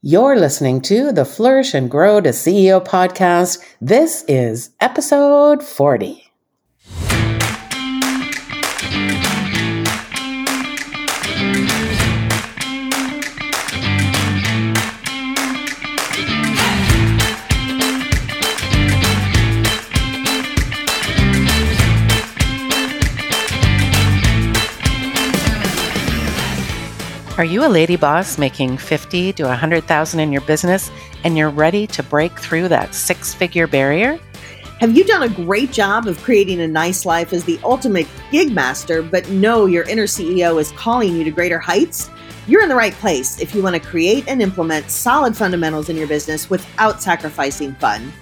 You're listening to the Flourish and Grow to CEO podcast. This is episode 40. Are you a lady boss making 50 to 100,000 in your business and you're ready to break through that six-figure barrier? Have you done a great job of creating a nice life as the ultimate gig master, but know your inner CEO is calling you to greater heights? You're in the right place if you want to create and implement solid fundamentals in your business without sacrificing fun.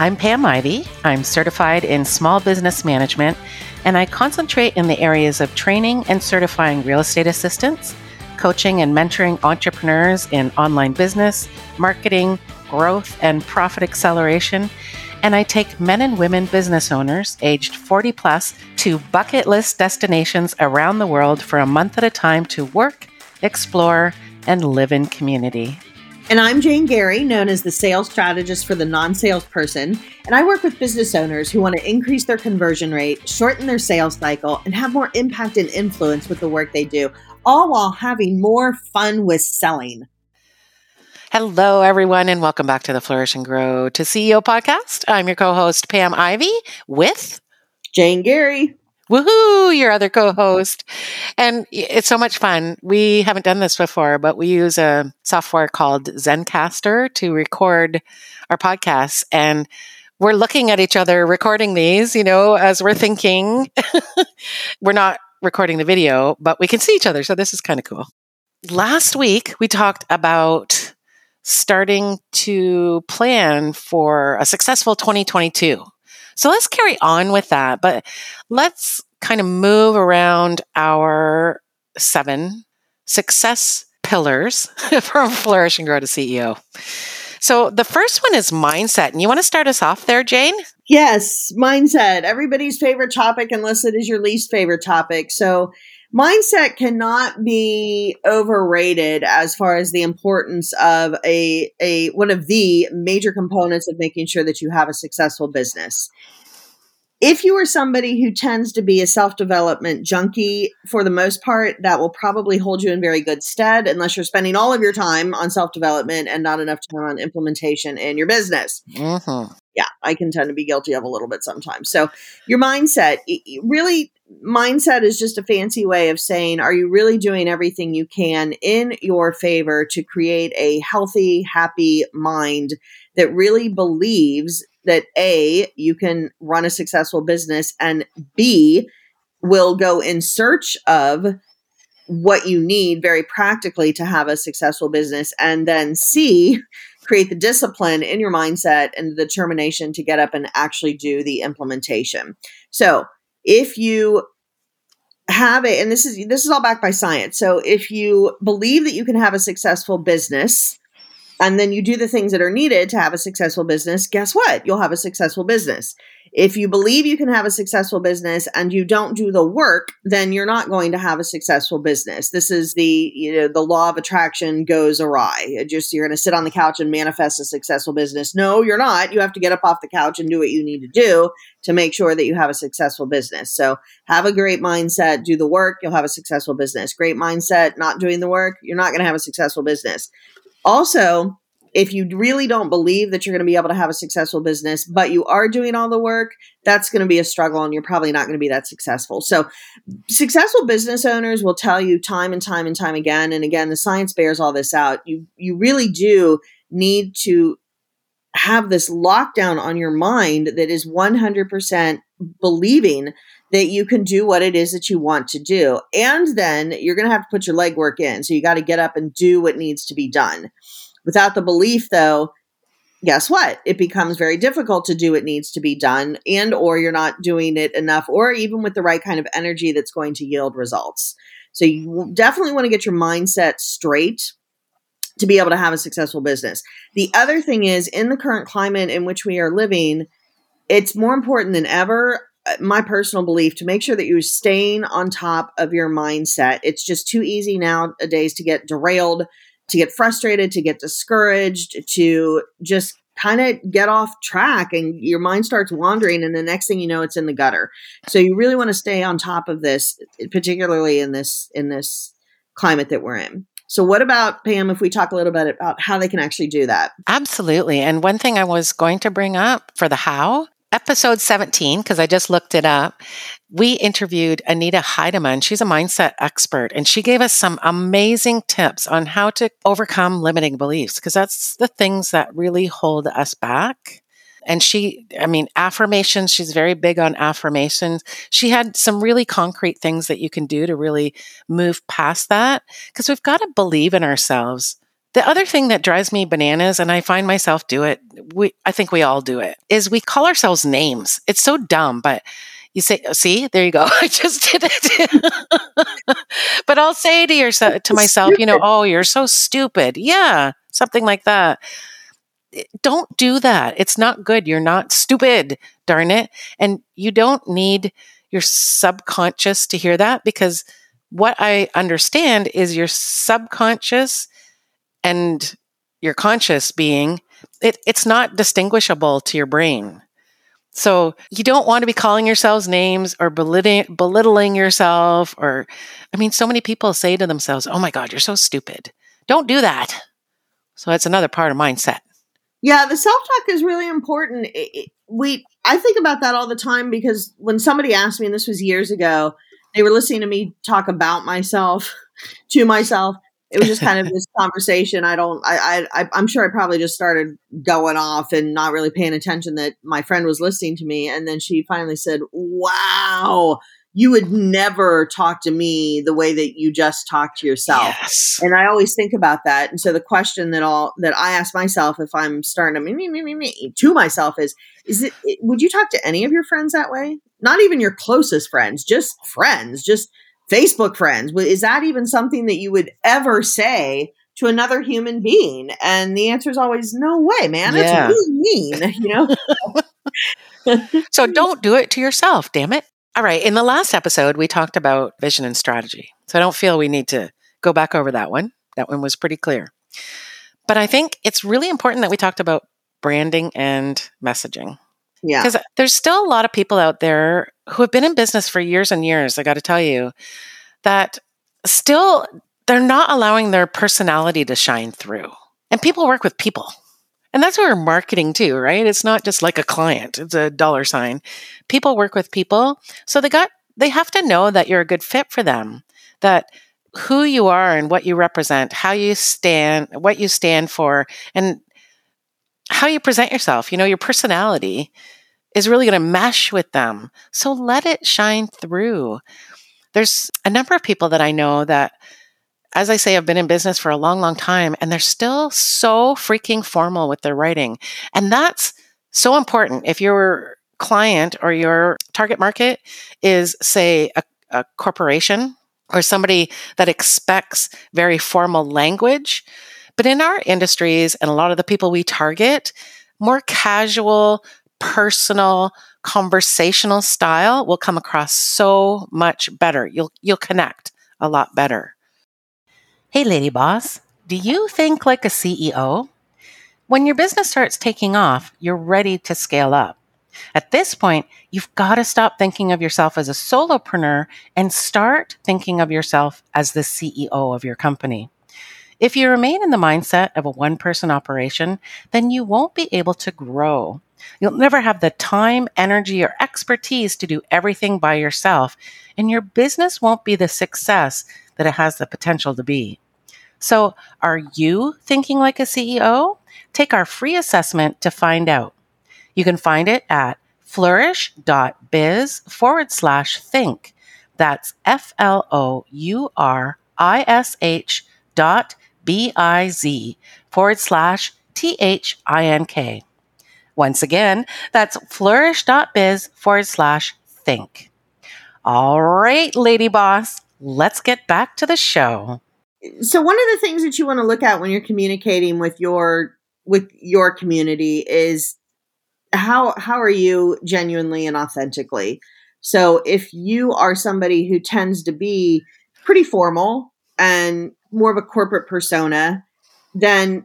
I'm Pam Ivey. I'm certified in small business management, and I concentrate in the areas of training and certifying real estate assistants coaching and mentoring entrepreneurs in online business, marketing, growth, and profit acceleration. And I take men and women business owners aged 40 plus to bucket list destinations around the world for a month at a time to work, explore, and live in community. And I'm Jane Garee, known as the sales strategist for the non salesperson. And I work with business owners who want to increase their conversion rate, shorten their sales cycle, and have more impact and influence with the work they do all while having more fun with selling. Hello, everyone, and welcome back to the Flourish and Grow to CEO podcast. I'm your co host, Pam Ivey, with Jane Garee. Woohoo, your other co host. And it's so much fun. We haven't done this before, but we use a software called Zencastr to record our podcasts. And we're looking at each other recording these, you know, as we're thinking. we're not recording the video, but we can see each other. So this is kind of cool. Last week, we talked about starting to plan for a successful 2022. So let's carry on with that, but let's kind of move around our seven success pillars from Flourish and Grow to CEO. So the first one is mindset. And you want to start us off there, Jane? Yes, mindset. Everybody's favorite topic, unless it is your least favorite topic. So mindset cannot be overrated as far as the importance of a, a one of the major components of making sure that you have a successful business if you are somebody who tends to be a self development junkie for the most part, that will probably hold you in very good stead unless you're spending all of your time on self development and not enough time on implementation in your business. Mm-hmm. Yeah, I can tend to be guilty of a little bit sometimes. So, your mindset really, mindset is just a fancy way of saying, are you really doing everything you can in your favor to create a healthy, happy mind that really believes that A, you can run a successful business, and B, will go in search of what you need very practically to have a successful business. And then C, create the discipline in your mindset and the determination to get up and actually do the implementation. So if you have it, and this is this is all backed by science. So if you believe that you can have a successful business, and then you do the things that are needed to have a successful business, guess what? You'll have a successful business. If you believe you can have a successful business and you don't do the work, then you're not going to have a successful business. This is the, you know, the law of attraction goes awry. Just you're going to sit on the couch and manifest a successful business. No, you're not. You have to get up off the couch and do what you need to do to make sure that you have a successful business. So, have a great mindset, do the work, you'll have a successful business. Great mindset, not doing the work, you're not going to have a successful business. Also, if you really don't believe that you're going to be able to have a successful business, but you are doing all the work, that's going to be a struggle and you're probably not going to be that successful. So, successful business owners will tell you time and time and time again and again the science bears all this out. You you really do need to have this lockdown on your mind that is 100% believing that you can do what it is that you want to do. And then you're going to have to put your legwork in. So you got to get up and do what needs to be done. Without the belief though, guess what? It becomes very difficult to do what needs to be done and or you're not doing it enough or even with the right kind of energy that's going to yield results. So you definitely want to get your mindset straight to be able to have a successful business. The other thing is in the current climate in which we are living, it's more important than ever uh, my personal belief to make sure that you're staying on top of your mindset. It's just too easy nowadays to get derailed, to get frustrated, to get discouraged, to just kind of get off track and your mind starts wandering and the next thing you know it's in the gutter. So you really want to stay on top of this particularly in this in this climate that we're in. So, what about Pam? If we talk a little bit about how they can actually do that? Absolutely. And one thing I was going to bring up for the how episode 17, because I just looked it up, we interviewed Anita Heidemann. She's a mindset expert, and she gave us some amazing tips on how to overcome limiting beliefs, because that's the things that really hold us back. And she, I mean, affirmations, she's very big on affirmations. She had some really concrete things that you can do to really move past that, because we've got to believe in ourselves. The other thing that drives me bananas, and I find myself do it, we, I think we all do it, is we call ourselves names. It's so dumb, but you say, see, there you go. I just did it. but I'll say to yourself, to myself, you know, oh, you're so stupid. Yeah, something like that. Eh, don't do that. It's not good. You're not stupid, darn it. And you don't need your subconscious to hear that because what I understand is your subconscious and your conscious being, it, it's not distinguishable to your brain. So you don't want to be calling yourselves names or belittling, belittling yourself. Or, I mean, so many people say to themselves, oh my God, you're so stupid. Don't do that. So that's another part of mindset. Yeah, the self talk is really important. It, it, we, I think about that all the time because when somebody asked me, and this was years ago, they were listening to me talk about myself to myself it was just kind of this conversation. I don't, I, I, I'm sure I probably just started going off and not really paying attention that my friend was listening to me. And then she finally said, wow, you would never talk to me the way that you just talk to yourself. Yes. And I always think about that. And so the question that all that I ask myself if I'm starting to me, me, me, me, me to myself is, is it, would you talk to any of your friends that way? Not even your closest friends, just friends, just Facebook friends. Is that even something that you would ever say to another human being? And the answer is always no way, man. Yeah. It's really mean, you know? so don't do it to yourself, damn it. All right. In the last episode, we talked about vision and strategy. So I don't feel we need to go back over that one. That one was pretty clear. But I think it's really important that we talked about branding and messaging. Yeah. Because there's still a lot of people out there who have been in business for years and years, I got to tell you, that still they're not allowing their personality to shine through. And people work with people. And that's where marketing too, right? It's not just like a client, it's a dollar sign. People work with people. So they got they have to know that you're a good fit for them. That who you are and what you represent, how you stand, what you stand for, and how you present yourself, you know, your personality is really going to mesh with them. So let it shine through. There's a number of people that I know that, as I say, have been in business for a long, long time, and they're still so freaking formal with their writing. And that's so important. If your client or your target market is, say, a, a corporation or somebody that expects very formal language, but in our industries and a lot of the people we target, more casual, personal, conversational style will come across so much better. You'll you'll connect a lot better. Hey lady boss, do you think like a CEO? When your business starts taking off, you're ready to scale up. At this point, you've got to stop thinking of yourself as a solopreneur and start thinking of yourself as the CEO of your company. If you remain in the mindset of a one person operation, then you won't be able to grow. You'll never have the time, energy, or expertise to do everything by yourself, and your business won't be the success that it has the potential to be. So, are you thinking like a CEO? Take our free assessment to find out. You can find it at flourish.biz forward slash think. That's F L O U R I S H dot B I Z forward slash T H I N K. Once again, that's flourish.biz forward slash think. All right, lady boss, let's get back to the show. So one of the things that you want to look at when you're communicating with your with your community is how how are you genuinely and authentically? So if you are somebody who tends to be pretty formal and more of a corporate persona then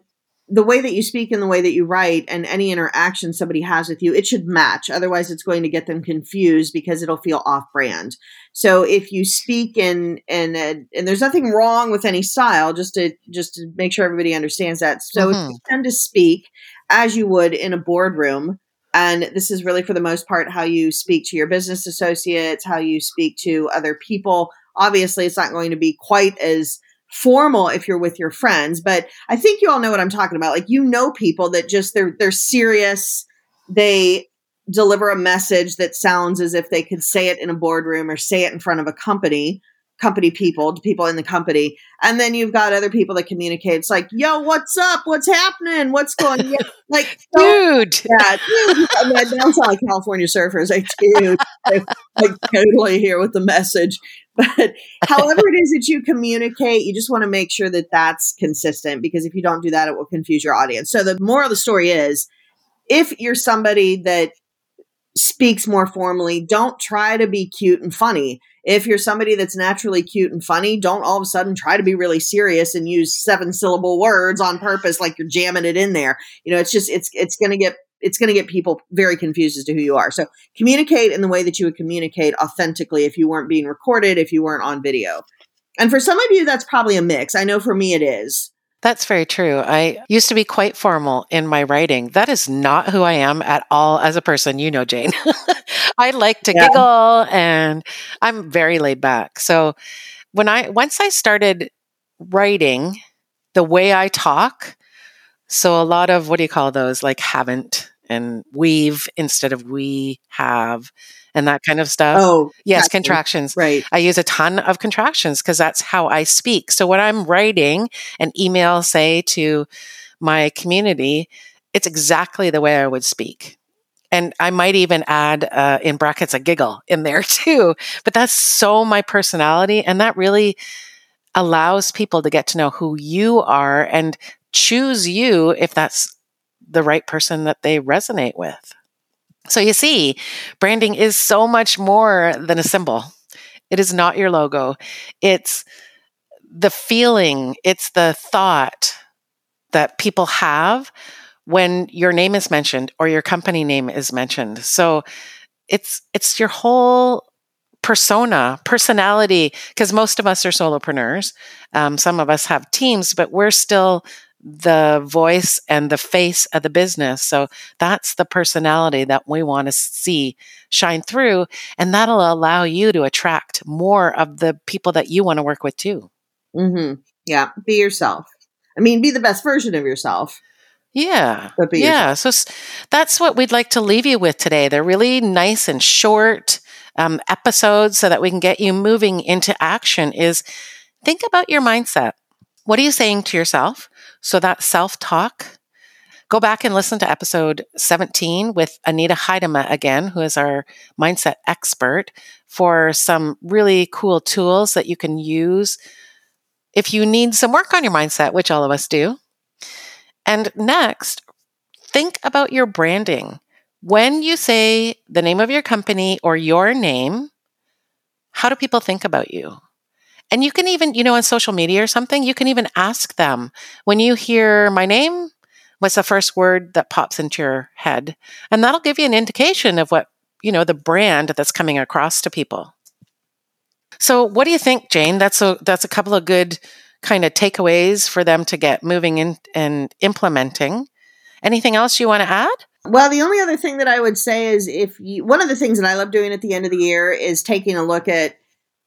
the way that you speak and the way that you write and any interaction somebody has with you, it should match. Otherwise, it's going to get them confused because it'll feel off brand. So if you speak in in a, and there's nothing wrong with any style, just to just to make sure everybody understands that. So mm-hmm. if you tend to speak as you would in a boardroom, and this is really for the most part how you speak to your business associates, how you speak to other people. Obviously, it's not going to be quite as formal if you're with your friends, but I think you all know what I'm talking about. Like you know people that just they're they're serious. They deliver a message that sounds as if they could say it in a boardroom or say it in front of a company company people to people in the company and then you've got other people that communicate. It's like yo what's up? What's happening? What's going on? Like dude. yeah dude. I, mean, I sound like california surfers I dude like totally here with the message but however it is that you communicate you just want to make sure that that's consistent because if you don't do that it will confuse your audience. So the moral of the story is if you're somebody that speaks more formally don't try to be cute and funny if you're somebody that's naturally cute and funny, don't all of a sudden try to be really serious and use seven syllable words on purpose like you're jamming it in there. You know, it's just it's it's going to get it's going to get people very confused as to who you are. So communicate in the way that you would communicate authentically if you weren't being recorded, if you weren't on video. And for some of you, that's probably a mix. I know for me it is. That's very true. I used to be quite formal in my writing. That is not who I am at all as a person. You know, Jane. I like to yeah. giggle and I'm very laid back. So when I, once I started writing the way I talk, so a lot of what do you call those? Like haven't and we've instead of we have and that kind of stuff. Oh, yes, contractions. Right. I use a ton of contractions because that's how I speak. So when I'm writing an email, say to my community, it's exactly the way I would speak. And I might even add uh, in brackets a giggle in there too. But that's so my personality. And that really allows people to get to know who you are and choose you if that's the right person that they resonate with. So you see, branding is so much more than a symbol. It is not your logo. It's the feeling, it's the thought that people have when your name is mentioned or your company name is mentioned. So it's it's your whole persona, personality, because most of us are solopreneurs. Um, some of us have teams, but we're still the voice and the face of the business. So that's the personality that we want to see shine through. And that'll allow you to attract more of the people that you want to work with too. Mm-hmm. Yeah. Be yourself. I mean, be the best version of yourself. Yeah. yeah. Yourself. So that's what we'd like to leave you with today. They're really nice and short um, episodes so that we can get you moving into action is think about your mindset. What are you saying to yourself? So that self talk, go back and listen to episode 17 with Anita Heidema again, who is our mindset expert, for some really cool tools that you can use if you need some work on your mindset, which all of us do. And next, think about your branding. When you say the name of your company or your name, how do people think about you? And you can even, you know, on social media or something, you can even ask them when you hear my name, what's the first word that pops into your head? And that'll give you an indication of what, you know, the brand that's coming across to people. So what do you think, Jane? That's a that's a couple of good kind of takeaways for them to get moving in and implementing. Anything else you want to add? Well, the only other thing that I would say is if you, one of the things that I love doing at the end of the year is taking a look at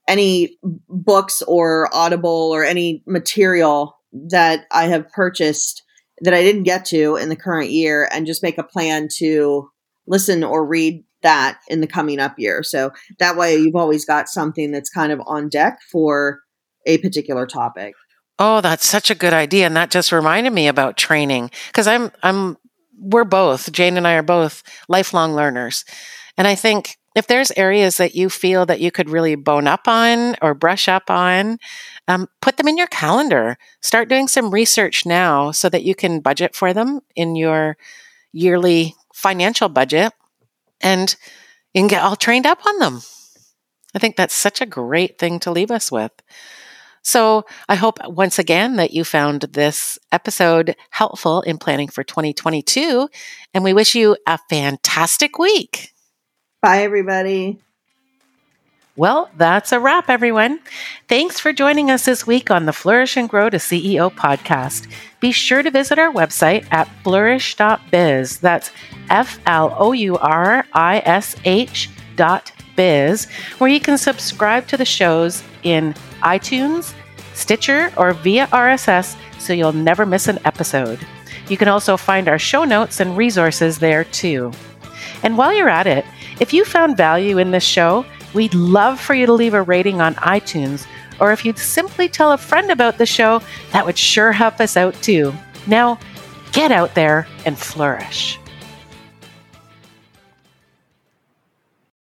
any books or Audible or any material that I have purchased that I didn't get to in the current year and just make a plan to listen or read that in the coming up year. So that way you've always got something that's kind of on deck for a particular topic. Oh, that's such a good idea and that just reminded me about training because I'm I'm we're both Jane and I are both lifelong learners. And I think if there's areas that you feel that you could really bone up on or brush up on, um, put them in your calendar. Start doing some research now so that you can budget for them in your yearly financial budget and you can get all trained up on them. I think that's such a great thing to leave us with. So I hope once again that you found this episode helpful in planning for 2022. And we wish you a fantastic week. Bye, everybody. Well, that's a wrap, everyone. Thanks for joining us this week on the Flourish and Grow to CEO podcast. Be sure to visit our website at flourish.biz. That's F L O U R I S H dot biz, where you can subscribe to the shows in iTunes, Stitcher, or via RSS so you'll never miss an episode. You can also find our show notes and resources there too. And while you're at it, if you found value in this show, We'd love for you to leave a rating on iTunes, or if you'd simply tell a friend about the show, that would sure help us out too. Now, get out there and flourish.